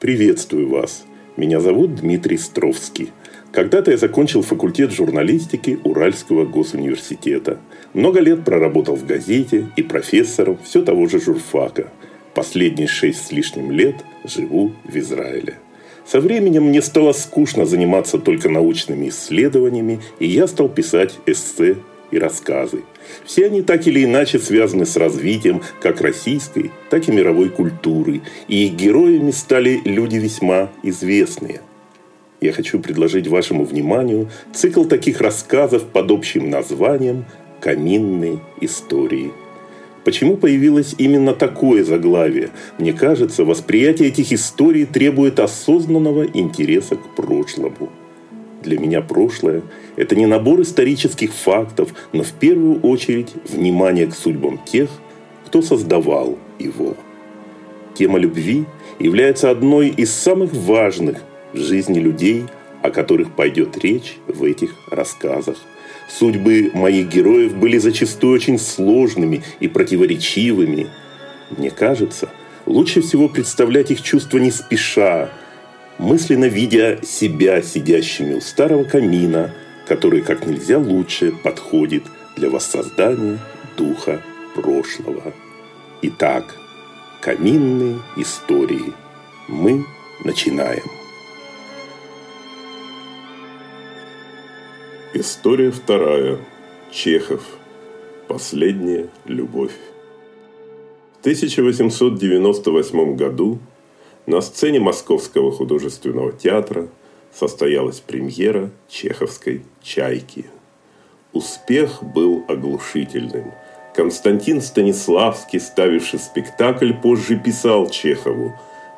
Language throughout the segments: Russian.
Приветствую вас. Меня зовут Дмитрий Стровский. Когда-то я закончил факультет журналистики Уральского госуниверситета. Много лет проработал в газете и профессором все того же журфака. Последние шесть с лишним лет живу в Израиле. Со временем мне стало скучно заниматься только научными исследованиями, и я стал писать эссе и рассказы. Все они так или иначе связаны с развитием как российской, так и мировой культуры, и их героями стали люди весьма известные. Я хочу предложить вашему вниманию цикл таких рассказов под общим названием «Каминные истории». Почему появилось именно такое заглавие? Мне кажется, восприятие этих историй требует осознанного интереса к прошлому – для меня прошлое – это не набор исторических фактов, но в первую очередь внимание к судьбам тех, кто создавал его. Тема любви является одной из самых важных в жизни людей, о которых пойдет речь в этих рассказах. Судьбы моих героев были зачастую очень сложными и противоречивыми. Мне кажется, лучше всего представлять их чувства не спеша, мысленно видя себя сидящими у старого камина, который как нельзя лучше подходит для воссоздания духа прошлого. Итак, каминные истории. Мы начинаем. История вторая. Чехов. Последняя любовь. В 1898 году на сцене Московского художественного театра состоялась премьера чеховской «Чайки». Успех был оглушительным. Константин Станиславский, ставивший спектакль, позже писал Чехову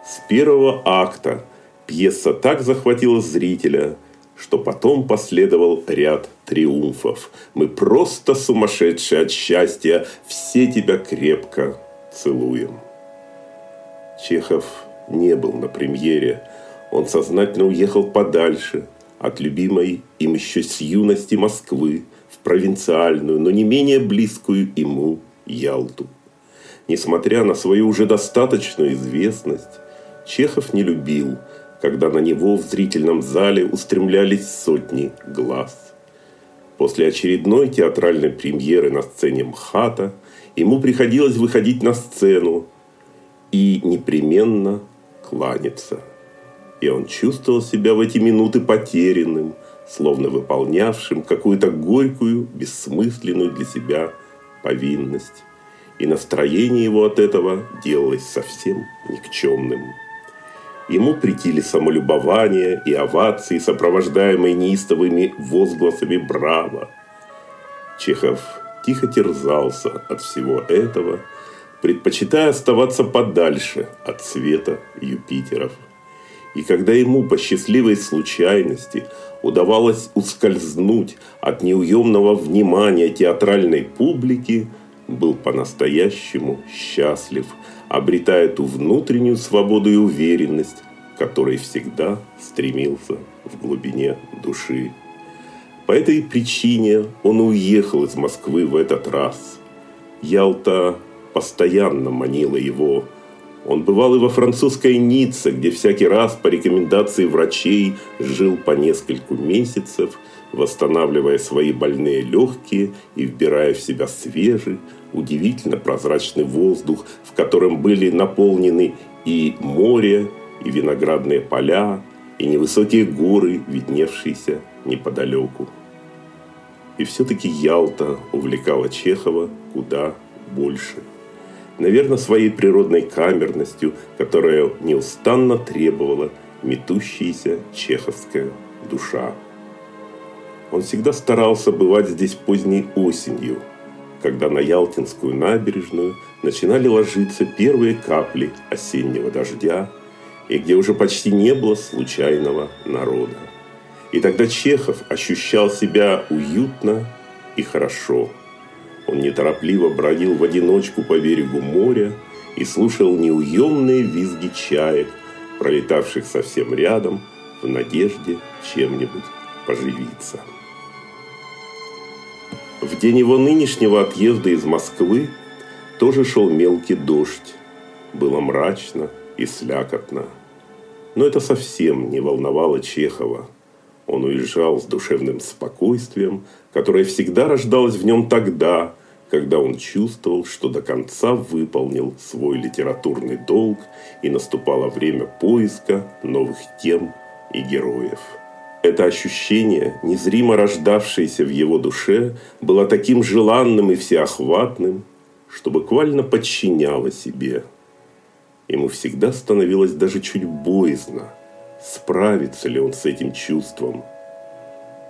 «С первого акта пьеса так захватила зрителя, что потом последовал ряд триумфов. Мы просто сумасшедшие от счастья, все тебя крепко целуем». Чехов не был на премьере. Он сознательно уехал подальше от любимой им еще с юности Москвы в провинциальную, но не менее близкую ему Ялту. Несмотря на свою уже достаточную известность, Чехов не любил, когда на него в зрительном зале устремлялись сотни глаз. После очередной театральной премьеры на сцене МХАТа ему приходилось выходить на сцену и непременно кланяться. И он чувствовал себя в эти минуты потерянным, словно выполнявшим какую-то горькую, бессмысленную для себя повинность. И настроение его от этого делалось совсем никчемным. Ему притили самолюбование и овации, сопровождаемые неистовыми возгласами «Браво!». Чехов тихо терзался от всего этого – предпочитая оставаться подальше от света Юпитеров. И когда ему по счастливой случайности удавалось ускользнуть от неуемного внимания театральной публики, был по-настоящему счастлив, обретая ту внутреннюю свободу и уверенность, которой всегда стремился в глубине души. По этой причине он уехал из Москвы в этот раз. Ялта постоянно манила его. Он бывал и во французской Ницце, где всякий раз по рекомендации врачей жил по нескольку месяцев, восстанавливая свои больные легкие и вбирая в себя свежий, удивительно прозрачный воздух, в котором были наполнены и море, и виноградные поля, и невысокие горы, видневшиеся неподалеку. И все-таки Ялта увлекала Чехова куда больше – наверное, своей природной камерностью, которая неустанно требовала метущаяся чеховская душа. Он всегда старался бывать здесь поздней осенью, когда на Ялтинскую набережную начинали ложиться первые капли осеннего дождя, и где уже почти не было случайного народа. И тогда Чехов ощущал себя уютно и хорошо – он неторопливо бродил в одиночку по берегу моря и слушал неуемные визги чаек, пролетавших совсем рядом, в надежде чем-нибудь поживиться. В день его нынешнего отъезда из Москвы тоже шел мелкий дождь. Было мрачно и слякотно. Но это совсем не волновало Чехова. Он уезжал с душевным спокойствием, которое всегда рождалось в нем тогда, когда он чувствовал, что до конца выполнил свой литературный долг и наступало время поиска новых тем и героев. Это ощущение, незримо рождавшееся в его душе, было таким желанным и всеохватным, что буквально подчиняло себе. Ему всегда становилось даже чуть боязно, справится ли он с этим чувством.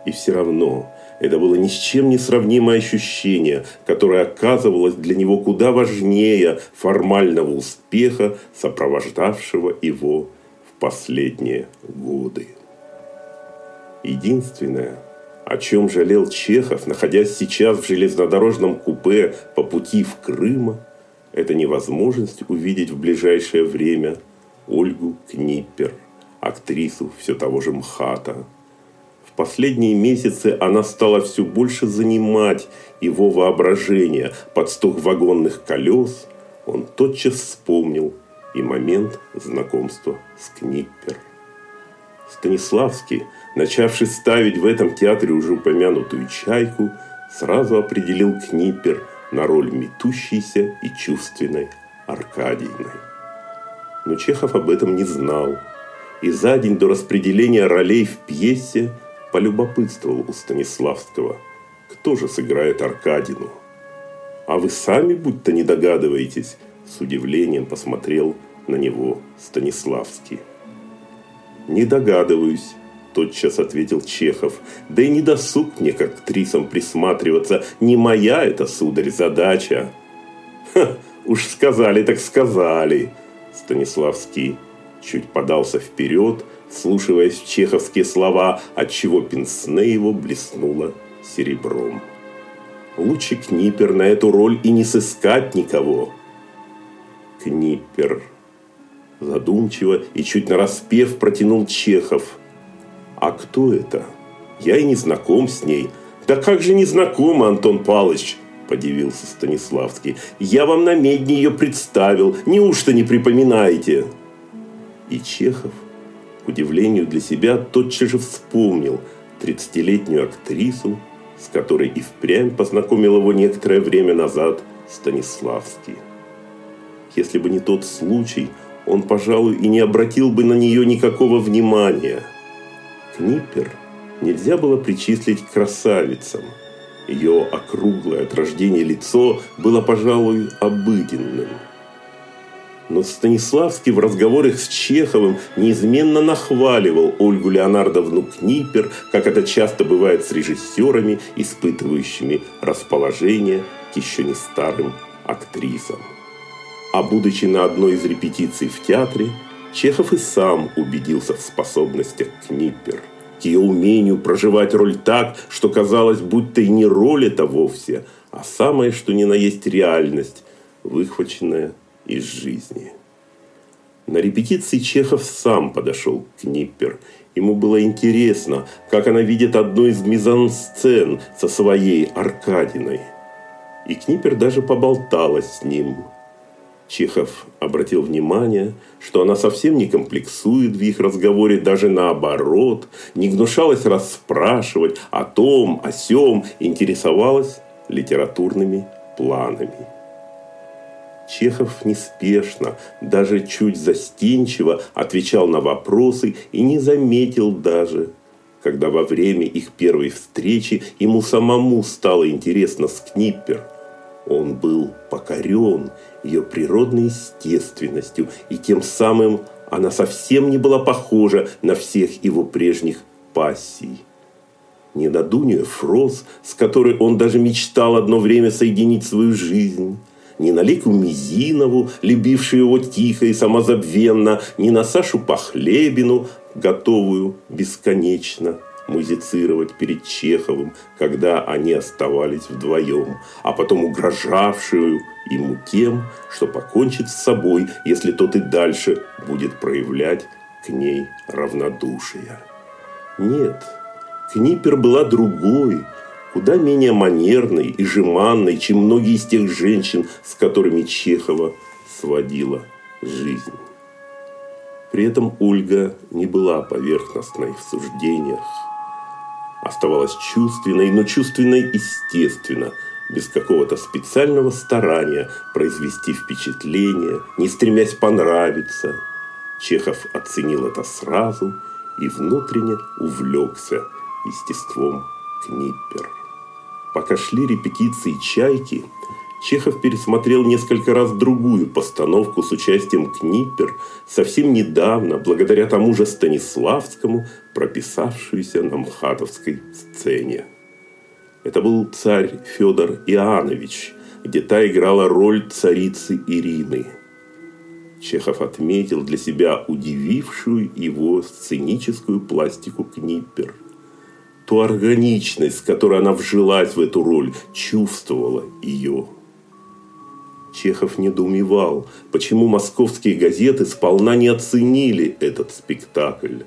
И все равно это было ни с чем не сравнимое ощущение, которое оказывалось для него куда важнее формального успеха, сопровождавшего его в последние годы. Единственное, о чем жалел Чехов, находясь сейчас в железнодорожном купе по пути в Крым, это невозможность увидеть в ближайшее время Ольгу Книппер, актрису все того же МХАТа, в последние месяцы она стала все больше занимать его воображение под стук вагонных колес. Он тотчас вспомнил и момент знакомства с Книппер. Станиславский, начавший ставить в этом театре уже упомянутую «Чайку», сразу определил Книппер на роль метущейся и чувственной Аркадийной. Но Чехов об этом не знал. И за день до распределения ролей в пьесе полюбопытствовал у Станиславского, кто же сыграет Аркадину. А вы сами будто не догадываетесь, с удивлением посмотрел на него Станиславский. «Не догадываюсь», – тотчас ответил Чехов. «Да и не досуг мне к актрисам присматриваться. Не моя это, сударь, задача». «Ха, уж сказали так сказали», – Станиславский чуть подался вперед, вслушиваясь в чеховские слова, отчего пенсне его блеснуло серебром. Лучше Книпер на эту роль и не сыскать никого. Книпер. Задумчиво и чуть нараспев протянул Чехов. А кто это? Я и не знаком с ней. Да как же не знаком, Антон Палыч? Подивился Станиславский. Я вам на медне ее представил. Неужто не припоминаете? И Чехов к удивлению для себя, тотчас же вспомнил 30-летнюю актрису, с которой и впрямь познакомил его некоторое время назад Станиславский. Если бы не тот случай, он, пожалуй, и не обратил бы на нее никакого внимания. Книппер нельзя было причислить к красавицам. Ее округлое от рождения лицо было, пожалуй, обыденным – но Станиславский в разговорах с Чеховым неизменно нахваливал Ольгу Леонардовну Книпер, как это часто бывает с режиссерами, испытывающими расположение к еще не старым актрисам. А будучи на одной из репетиций в театре, Чехов и сам убедился в способностях Книпер, к ее умению проживать роль так, что казалось, будто и не роль это вовсе, а самое, что ни на есть реальность, выхваченная из жизни. На репетиции Чехов сам подошел к Книппер. Ему было интересно, как она видит одну из мизансцен со своей Аркадиной. И Книппер даже поболталась с ним. Чехов обратил внимание, что она совсем не комплексует в их разговоре, даже наоборот, не гнушалась расспрашивать о том, о сем, интересовалась литературными планами. Чехов неспешно, даже чуть застенчиво отвечал на вопросы и не заметил даже, когда во время их первой встречи ему самому стало интересно с Книппер. Он был покорен ее природной естественностью, и тем самым она совсем не была похожа на всех его прежних пассий. Не на Фрос, с которой он даже мечтал одно время соединить свою жизнь – ни на Лику Мизинову, любившую его тихо и самозабвенно, ни на Сашу Похлебину, готовую бесконечно музицировать перед Чеховым, когда они оставались вдвоем, а потом угрожавшую ему тем, что покончит с собой, если тот и дальше будет проявлять к ней равнодушие. Нет, Книпер была другой, куда менее манерной и жеманной, чем многие из тех женщин, с которыми Чехова сводила жизнь. При этом Ольга не была поверхностной в суждениях. Оставалась чувственной, но чувственной естественно, без какого-то специального старания произвести впечатление, не стремясь понравиться. Чехов оценил это сразу и внутренне увлекся естеством Книппер. Пока шли репетиции «Чайки», Чехов пересмотрел несколько раз другую постановку с участием Книппер, совсем недавно, благодаря тому же Станиславскому, прописавшуюся на МХАТовской сцене. Это был царь Федор Иоаннович, где та играла роль царицы Ирины. Чехов отметил для себя удивившую его сценическую пластику Книппер. Ту органичность, с которой она вжилась в эту роль, чувствовала ее. Чехов недоумевал, почему московские газеты сполна не оценили этот спектакль.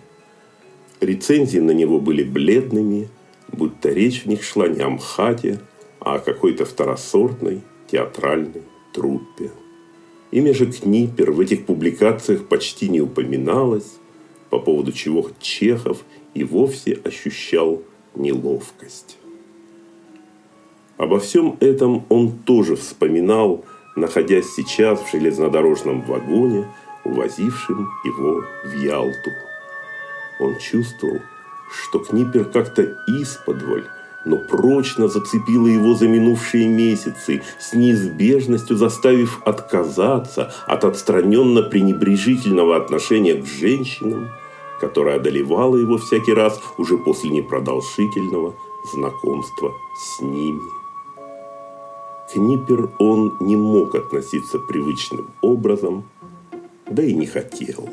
Рецензии на него были бледными, будто речь в них шла не о МХАТе, а о какой-то второсортной театральной труппе. Имя же Книпер в этих публикациях почти не упоминалось, по поводу чего Чехов и вовсе ощущал неловкость. Обо всем этом он тоже вспоминал – находясь сейчас в железнодорожном вагоне, увозившем его в Ялту. Он чувствовал, что Книпер как-то исподволь, но прочно зацепила его за минувшие месяцы, с неизбежностью заставив отказаться от отстраненно-пренебрежительного отношения к женщинам, которое одолевало его всякий раз уже после непродолжительного знакомства с ними. К Ниппер он не мог относиться привычным образом, да и не хотел.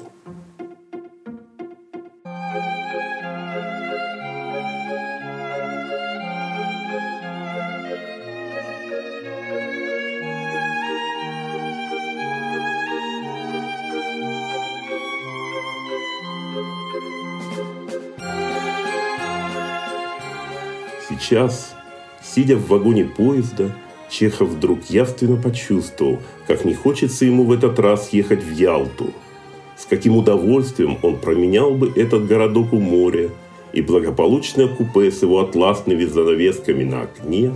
Сейчас, сидя в вагоне поезда, Чехов вдруг явственно почувствовал, как не хочется ему в этот раз ехать в Ялту. С каким удовольствием он променял бы этот городок у моря и благополучное купе с его атласными занавесками на окне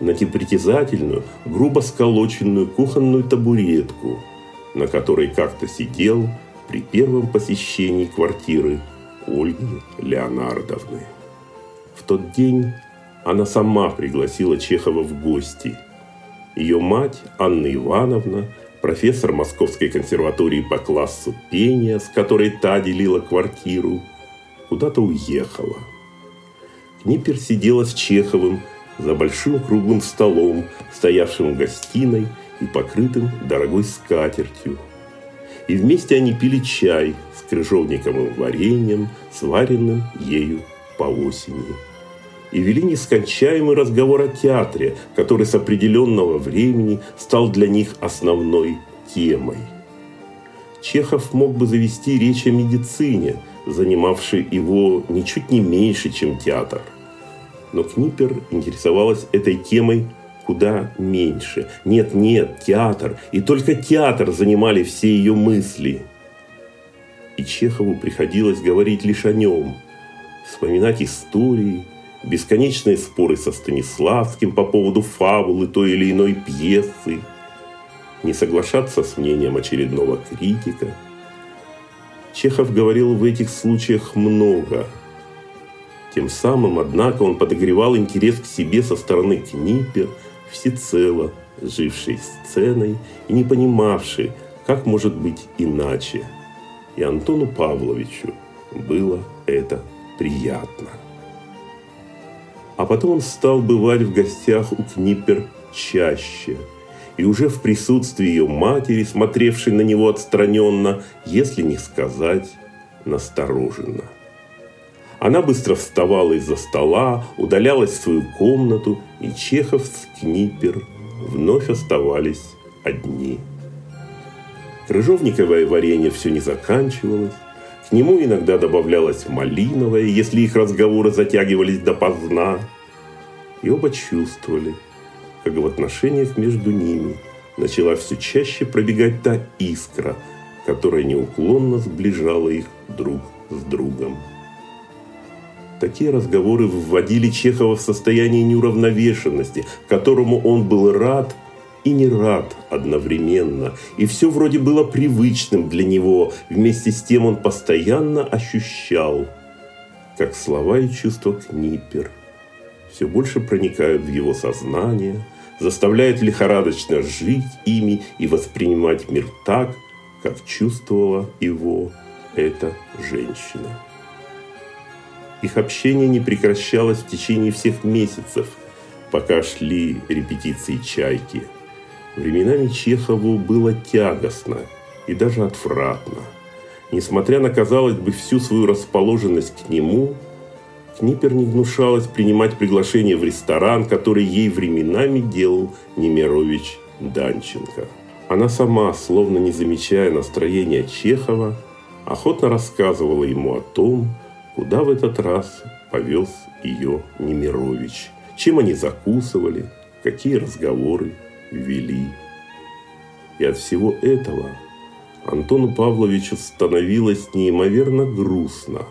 на непритязательную, грубо сколоченную кухонную табуретку, на которой как-то сидел при первом посещении квартиры Ольги Леонардовны. В тот день она сама пригласила Чехова в гости. Ее мать, Анна Ивановна, профессор Московской консерватории по классу пения, с которой та делила квартиру, куда-то уехала. Книпер сидела с Чеховым за большим круглым столом, стоявшим в гостиной и покрытым дорогой скатертью. И вместе они пили чай с крыжовниковым вареньем, сваренным ею по осени и вели нескончаемый разговор о театре, который с определенного времени стал для них основной темой. Чехов мог бы завести речь о медицине, занимавшей его ничуть не меньше, чем театр. Но Книпер интересовалась этой темой куда меньше. Нет, нет, театр. И только театр занимали все ее мысли. И Чехову приходилось говорить лишь о нем. Вспоминать истории, бесконечные споры со Станиславским по поводу фабулы той или иной пьесы, не соглашаться с мнением очередного критика. Чехов говорил в этих случаях много. Тем самым, однако, он подогревал интерес к себе со стороны Книпер, всецело жившей сценой и не понимавшей, как может быть иначе. И Антону Павловичу было это приятно. А потом он стал бывать в гостях у Книпер чаще. И уже в присутствии ее матери, смотревшей на него отстраненно, если не сказать настороженно. Она быстро вставала из-за стола, удалялась в свою комнату, и Чехов с Книпер вновь оставались одни. Крыжовниковое варенье все не заканчивалось, к нему иногда добавлялось малиновое, если их разговоры затягивались допоздна. И оба чувствовали, как в отношениях между ними начала все чаще пробегать та искра, которая неуклонно сближала их друг с другом. Такие разговоры вводили Чехова в состояние неуравновешенности, которому он был рад и не рад одновременно. И все вроде было привычным для него. Вместе с тем он постоянно ощущал, как слова и чувства Книпер все больше проникают в его сознание, заставляют лихорадочно жить ими и воспринимать мир так, как чувствовала его эта женщина. Их общение не прекращалось в течение всех месяцев, пока шли репетиции «Чайки», Временами Чехову было тягостно и даже отвратно. Несмотря на, казалось бы, всю свою расположенность к нему, Книпер не гнушалась принимать приглашение в ресторан, который ей временами делал Немирович Данченко. Она сама, словно не замечая настроения Чехова, охотно рассказывала ему о том, куда в этот раз повез ее Немирович, чем они закусывали, какие разговоры вели. И от всего этого Антону Павловичу становилось неимоверно грустно.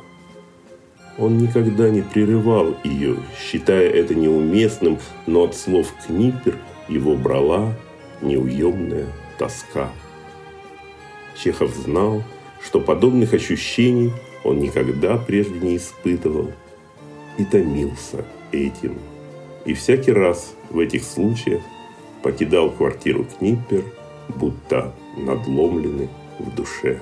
Он никогда не прерывал ее, считая это неуместным, но от слов Книпер его брала неуемная тоска. Чехов знал, что подобных ощущений он никогда прежде не испытывал и томился этим. И всякий раз в этих случаях покидал квартиру Книппер, будто надломленный в душе.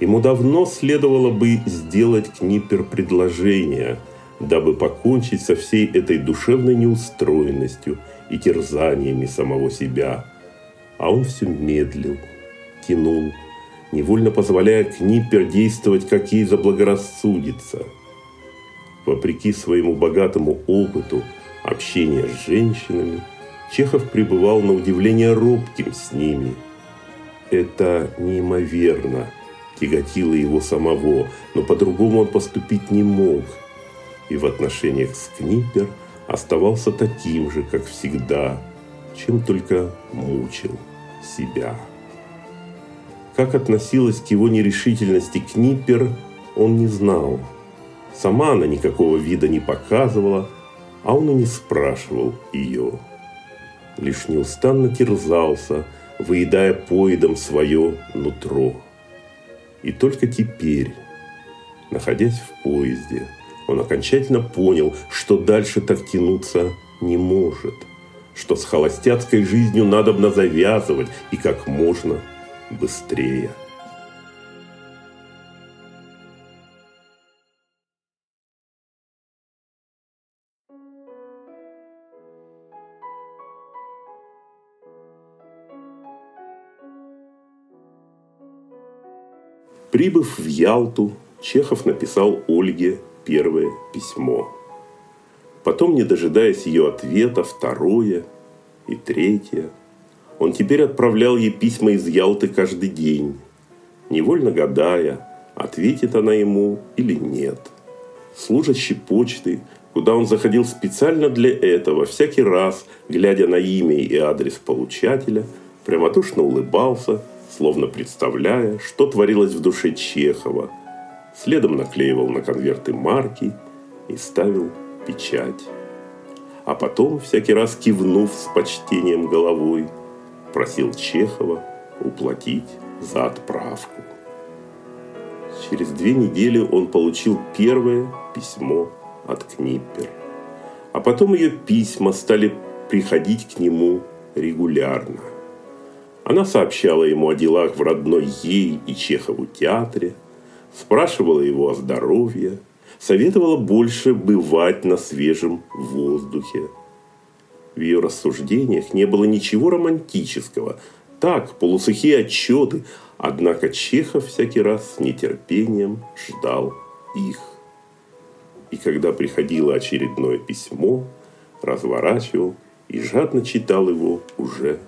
Ему давно следовало бы сделать Книппер предложение, дабы покончить со всей этой душевной неустроенностью и терзаниями самого себя. А он все медлил, тянул, невольно позволяя Книппер действовать, как ей заблагорассудится. Вопреки своему богатому опыту общения с женщинами – Чехов пребывал на удивление робким с ними. Это неимоверно тяготило его самого, но по-другому он поступить не мог. И в отношениях с Книпер оставался таким же, как всегда, чем только мучил себя. Как относилась к его нерешительности Книпер, он не знал. Сама она никакого вида не показывала, а он и не спрашивал ее лишь неустанно терзался, выедая поедом свое нутро. И только теперь, находясь в поезде, он окончательно понял, что дальше так тянуться не может, что с холостяцкой жизнью надобно завязывать и как можно быстрее – Прибыв в Ялту, Чехов написал Ольге первое письмо. Потом, не дожидаясь ее ответа, второе и третье. Он теперь отправлял ей письма из Ялты каждый день, невольно гадая, ответит она ему или нет. Служащий почты, куда он заходил специально для этого, всякий раз, глядя на имя и адрес получателя, прямотушно улыбался – словно представляя, что творилось в душе Чехова. Следом наклеивал на конверты марки и ставил печать. А потом, всякий раз кивнув с почтением головой, просил Чехова уплатить за отправку. Через две недели он получил первое письмо от Книппер. А потом ее письма стали приходить к нему регулярно. Она сообщала ему о делах в родной ей и Чехову театре, спрашивала его о здоровье, советовала больше бывать на свежем воздухе. В ее рассуждениях не было ничего романтического. Так, полусухие отчеты, однако Чехов всякий раз с нетерпением ждал их. И когда приходило очередное письмо, разворачивал и жадно читал его уже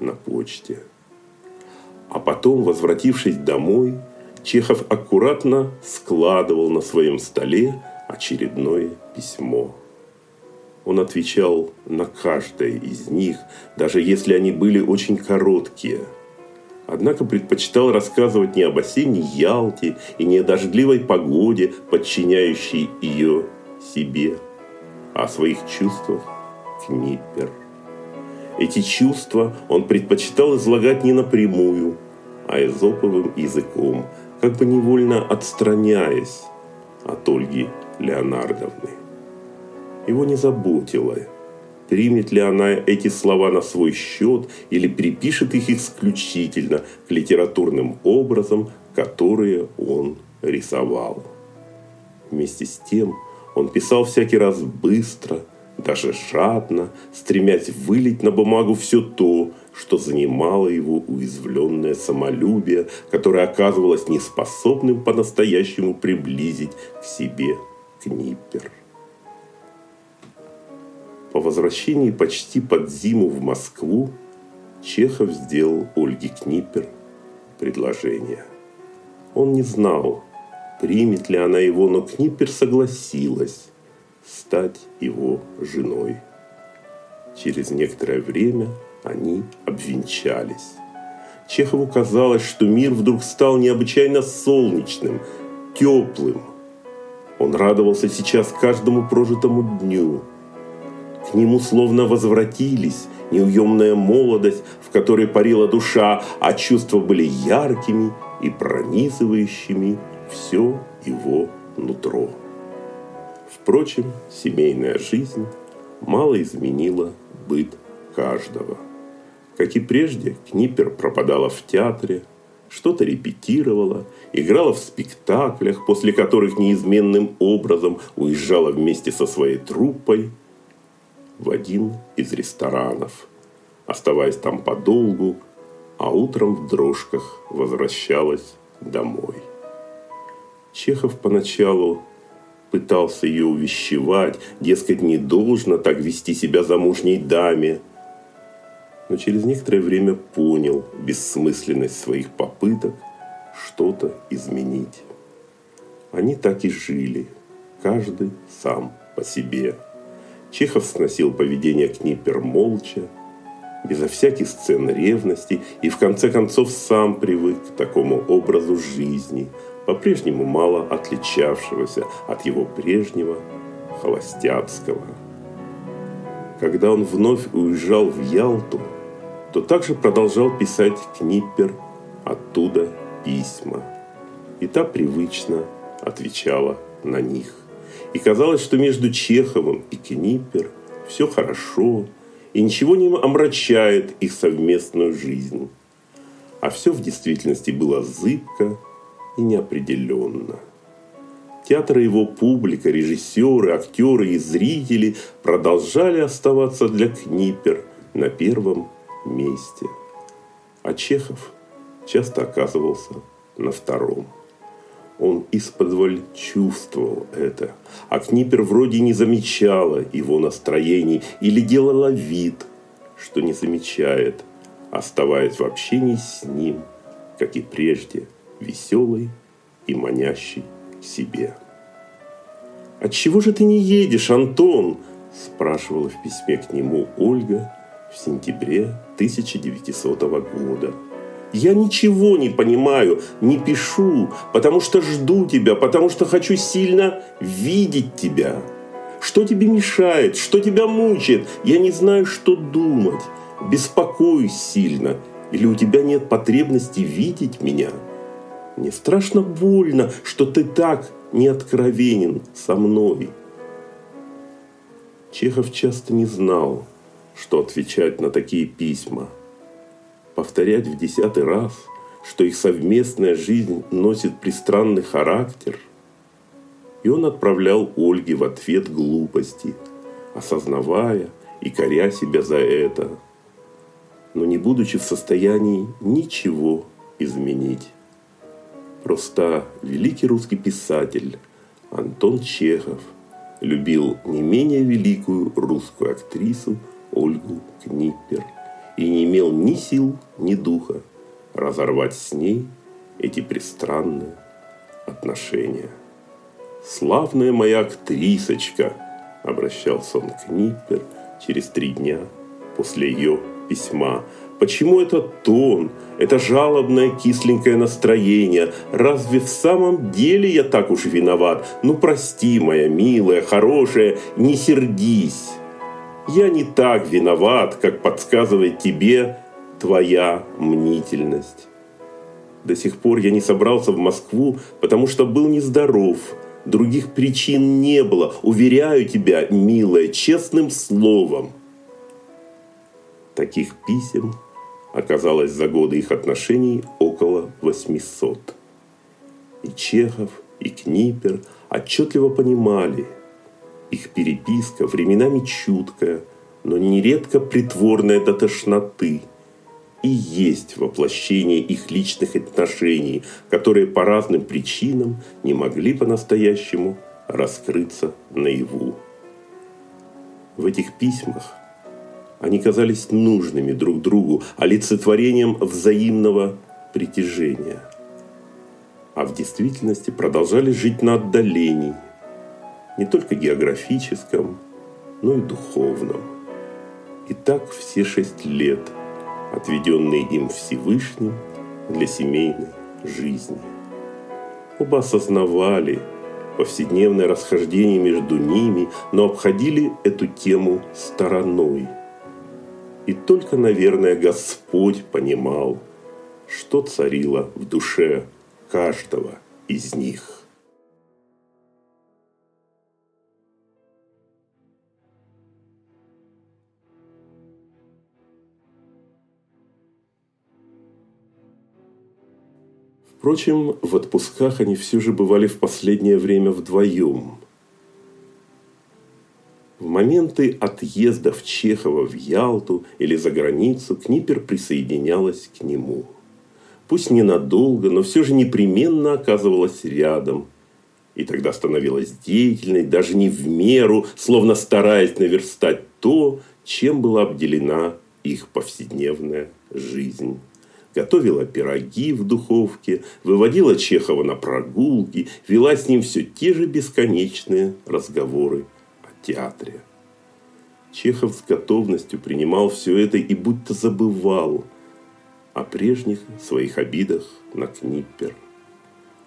на почте. А потом, возвратившись домой, Чехов аккуратно складывал на своем столе очередное письмо. Он отвечал на каждое из них, даже если они были очень короткие. однако предпочитал рассказывать не об осенней Ялте и не о дождливой погоде, подчиняющей ее себе, а о своих чувствах Книппер. Эти чувства он предпочитал излагать не напрямую, а эзоповым языком, как бы невольно отстраняясь от Ольги Леонардовны. Его не заботило, примет ли она эти слова на свой счет или припишет их исключительно к литературным образам, которые он рисовал. Вместе с тем он писал всякий раз быстро, даже жадно, стремясь вылить на бумагу все то, что занимало его уязвленное самолюбие, которое оказывалось неспособным по-настоящему приблизить к себе Книппер. По возвращении почти под зиму в Москву Чехов сделал Ольге Книппер предложение. Он не знал, примет ли она его, но Книппер согласилась стать его женой. Через некоторое время они обвенчались. Чехову казалось, что мир вдруг стал необычайно солнечным, теплым. Он радовался сейчас каждому прожитому дню. К нему словно возвратились неуемная молодость, в которой парила душа, а чувства были яркими и пронизывающими все его нутро. Впрочем, семейная жизнь мало изменила быт каждого. Как и прежде, Книпер пропадала в театре, что-то репетировала, играла в спектаклях, после которых неизменным образом уезжала вместе со своей труппой в один из ресторанов, оставаясь там подолгу, а утром в дрожках возвращалась домой. Чехов поначалу пытался ее увещевать, дескать, не должно так вести себя замужней даме – но через некоторое время понял бессмысленность своих попыток что-то изменить. Они так и жили, каждый сам по себе. Чехов сносил поведение Книпер молча, безо всяких сцен ревности и в конце концов сам привык к такому образу жизни, по-прежнему мало отличавшегося от его прежнего холостяцкого. Когда он вновь уезжал в Ялту – то также продолжал писать Книппер оттуда письма. И та привычно отвечала на них. И казалось, что между Чеховым и Книппер все хорошо, и ничего не омрачает их совместную жизнь. А все в действительности было зыбко и неопределенно. Театр и его публика, режиссеры, актеры и зрители продолжали оставаться для Книпер на первом месте. А Чехов часто оказывался на втором. Он исподволь чувствовал это, а Книпер вроде не замечала его настроений или делала вид, что не замечает, оставаясь в общении с ним, как и прежде, веселой и манящей к себе. «Отчего же ты не едешь, Антон?» – спрашивала в письме к нему Ольга в сентябре 1900 года. Я ничего не понимаю, не пишу, потому что жду тебя, потому что хочу сильно видеть тебя. Что тебе мешает, что тебя мучает? Я не знаю, что думать. Беспокоюсь сильно. Или у тебя нет потребности видеть меня? Мне страшно больно, что ты так не откровенен со мной. Чехов часто не знал, что отвечать на такие письма. Повторять в десятый раз, что их совместная жизнь носит пристранный характер. И он отправлял Ольге в ответ глупости, осознавая и коря себя за это, но не будучи в состоянии ничего изменить. Просто великий русский писатель Антон Чехов любил не менее великую русскую актрису Ольгу Книппер и не имел ни сил, ни духа разорвать с ней эти пристранные отношения. «Славная моя актрисочка!» – обращался он к Ниппер через три дня после ее письма, Почему этот тон, это жалобное кисленькое настроение? Разве в самом деле я так уж виноват? Ну прости, моя милая, хорошая, не сердись. Я не так виноват, как подсказывает тебе твоя мнительность. До сих пор я не собрался в Москву, потому что был нездоров. Других причин не было, уверяю тебя, милая, честным словом. Таких писем оказалось за годы их отношений около 800. И Чехов, и Книпер отчетливо понимали, их переписка временами чуткая, но нередко притворная до тошноты – и есть воплощение их личных отношений, которые по разным причинам не могли по-настоящему раскрыться наяву. В этих письмах они казались нужными друг другу, олицетворением взаимного притяжения. А в действительности продолжали жить на отдалении, не только географическом, но и духовном. И так все шесть лет, отведенные им Всевышним для семейной жизни. Оба осознавали повседневное расхождение между ними, но обходили эту тему стороной – и только, наверное, Господь понимал, что царило в душе каждого из них. Впрочем, в отпусках они все же бывали в последнее время вдвоем – в моменты отъездов Чехова в Ялту или за границу Книпер присоединялась к нему. Пусть ненадолго, но все же непременно оказывалась рядом. И тогда становилась деятельной, даже не в меру, словно стараясь наверстать то, чем была обделена их повседневная жизнь готовила пироги в духовке, выводила Чехова на прогулки, вела с ним все те же бесконечные разговоры театре. Чехов с готовностью принимал все это и будто забывал о прежних своих обидах на Книппер.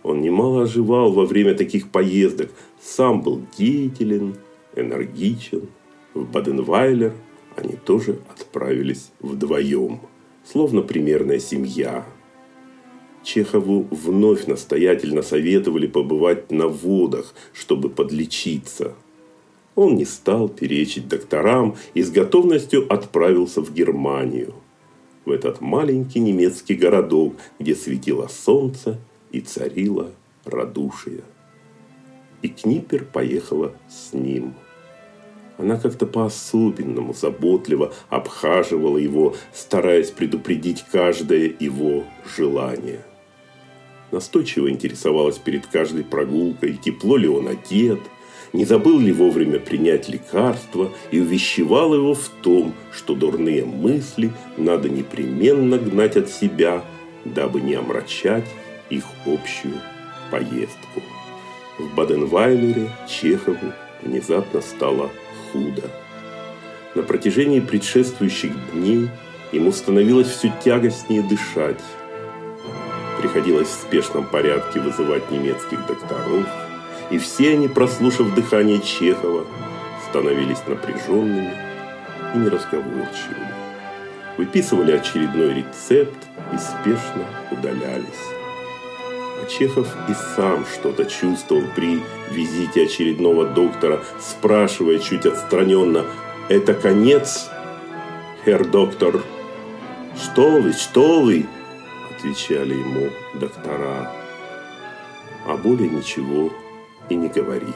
Он немало оживал во время таких поездок, сам был деятелен, энергичен. В Баденвайлер они тоже отправились вдвоем, словно примерная семья. Чехову вновь настоятельно советовали побывать на водах, чтобы подлечиться – он не стал перечить докторам и с готовностью отправился в Германию. В этот маленький немецкий городок, где светило солнце и царило радушие. И Книпер поехала с ним. Она как-то по-особенному заботливо обхаживала его, стараясь предупредить каждое его желание. Настойчиво интересовалась перед каждой прогулкой, тепло ли он одет – не забыл ли вовремя принять лекарство и увещевал его в том, что дурные мысли надо непременно гнать от себя, дабы не омрачать их общую поездку. В Баденвайлере Чехову внезапно стало худо. На протяжении предшествующих дней ему становилось все тягостнее дышать. Приходилось в спешном порядке вызывать немецких докторов – и все они, прослушав дыхание Чехова, становились напряженными и неразговорчивыми. Выписывали очередной рецепт и спешно удалялись. А Чехов и сам что-то чувствовал при визите очередного доктора, спрашивая чуть отстраненно «Это конец, хер доктор?» «Что вы, что вы?» – отвечали ему доктора. А более ничего и не говорили.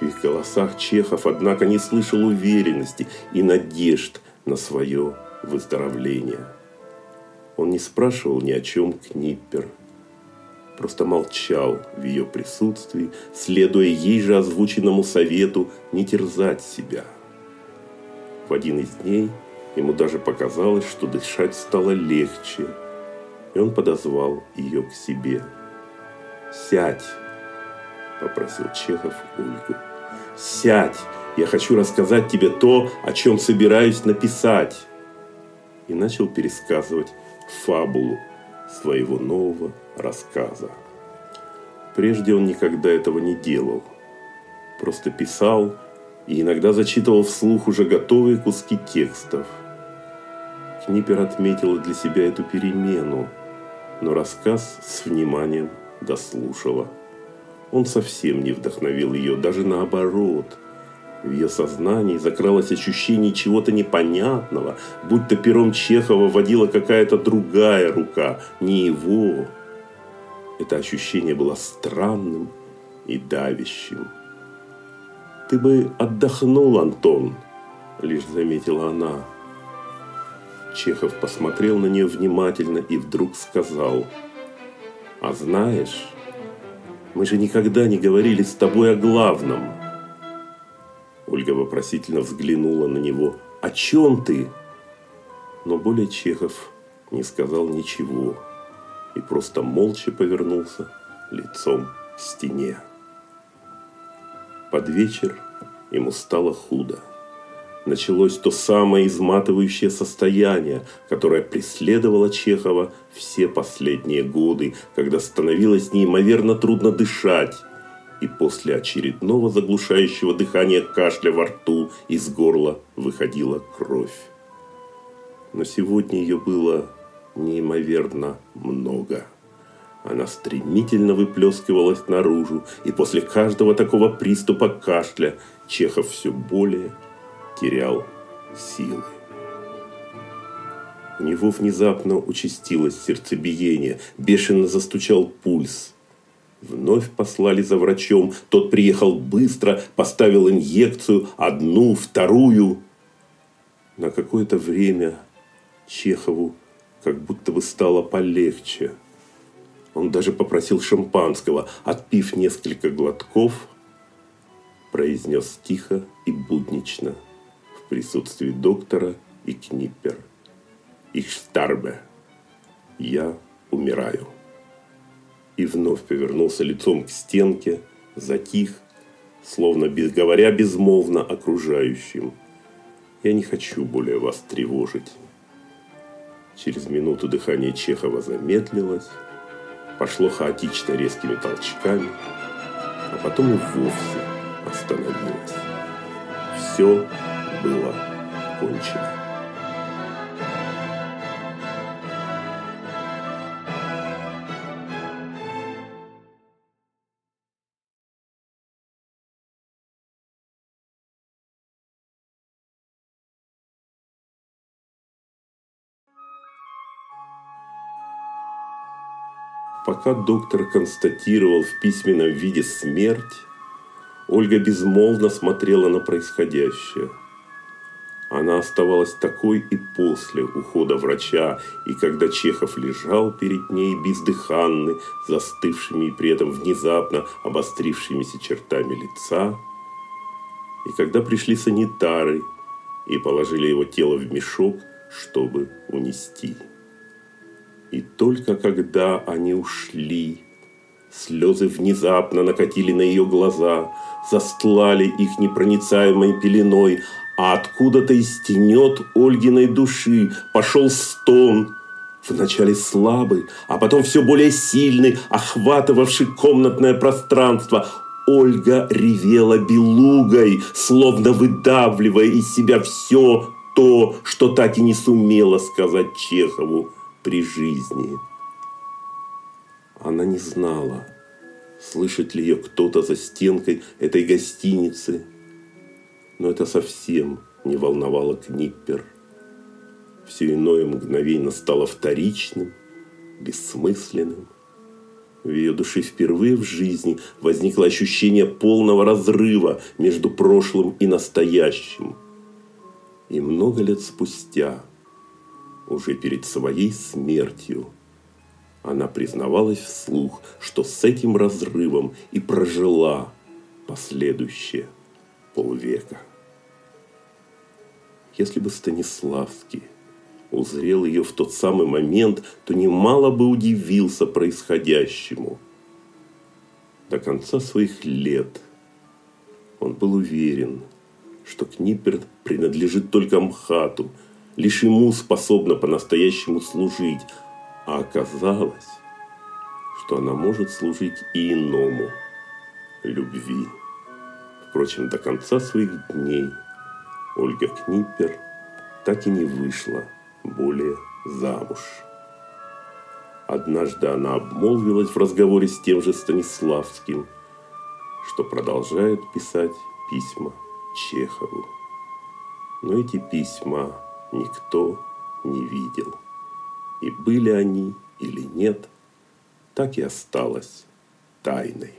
В их голосах Чехов, однако, не слышал уверенности и надежд на свое выздоровление. Он не спрашивал ни о чем Книппер, просто молчал в ее присутствии, следуя ей же озвученному совету не терзать себя. В один из дней ему даже показалось, что дышать стало легче, и он подозвал ее к себе. «Сядь!» – попросил Чехов Ольгу. «Сядь! Я хочу рассказать тебе то, о чем собираюсь написать!» и начал пересказывать фабулу своего нового рассказа. Прежде он никогда этого не делал. Просто писал и иногда зачитывал вслух уже готовые куски текстов. Книпер отметила для себя эту перемену, но рассказ с вниманием дослушала. Он совсем не вдохновил ее, даже наоборот – в ее сознании закралось ощущение чего-то непонятного, будто пером Чехова водила какая-то другая рука, не его. Это ощущение было странным и давящим. «Ты бы отдохнул, Антон», – лишь заметила она. Чехов посмотрел на нее внимательно и вдруг сказал, «А знаешь, мы же никогда не говорили с тобой о главном». Ольга вопросительно взглянула на него. «О чем ты?» Но более Чехов не сказал ничего и просто молча повернулся лицом к стене. Под вечер ему стало худо. Началось то самое изматывающее состояние, которое преследовало Чехова все последние годы, когда становилось неимоверно трудно дышать, и после очередного заглушающего дыхания кашля во рту из горла выходила кровь. Но сегодня ее было неимоверно много. Она стремительно выплескивалась наружу, и после каждого такого приступа кашля Чехов все более терял силы. У него внезапно участилось сердцебиение, бешено застучал пульс – Вновь послали за врачом. Тот приехал быстро, поставил инъекцию, одну, вторую. На какое-то время Чехову как будто бы стало полегче. Он даже попросил шампанского, отпив несколько глотков, произнес тихо и буднично присутствии доктора и Книппер. «Их старбе. Я умираю» и вновь повернулся лицом к стенке, затих, словно без, говоря безмолвно окружающим. «Я не хочу более вас тревожить». Через минуту дыхание Чехова замедлилось, пошло хаотично резкими толчками, а потом и вовсе остановилось. Все было кончено. Пока доктор констатировал в письменном виде смерть, Ольга безмолвно смотрела на происходящее. Она оставалась такой и после ухода врача, и когда Чехов лежал перед ней бездыханный, застывшими и при этом внезапно обострившимися чертами лица, и когда пришли санитары и положили его тело в мешок, чтобы унести. И только когда они ушли, слезы внезапно накатили на ее глаза, застлали их непроницаемой пеленой, а откуда-то из тенет Ольгиной души пошел стон, вначале слабый, а потом все более сильный, охватывавший комнатное пространство. Ольга ревела белугой, словно выдавливая из себя все то, что так и не сумела сказать Чехову при жизни. Она не знала, слышит ли ее кто-то за стенкой этой гостиницы, но это совсем не волновало Книппер. Все иное мгновенно стало вторичным, бессмысленным. В ее душе впервые в жизни возникло ощущение полного разрыва между прошлым и настоящим. И много лет спустя – уже перед своей смертью. Она признавалась вслух, что с этим разрывом и прожила последующие полвека. Если бы Станиславский узрел ее в тот самый момент, то немало бы удивился происходящему. До конца своих лет он был уверен, что Книпер принадлежит только Мхату – лишь ему способна по-настоящему служить. А оказалось, что она может служить и иному – любви. Впрочем, до конца своих дней Ольга Книпер так и не вышла более замуж. Однажды она обмолвилась в разговоре с тем же Станиславским, что продолжает писать письма Чехову. Но эти письма никто не видел. И были они или нет, так и осталось тайной.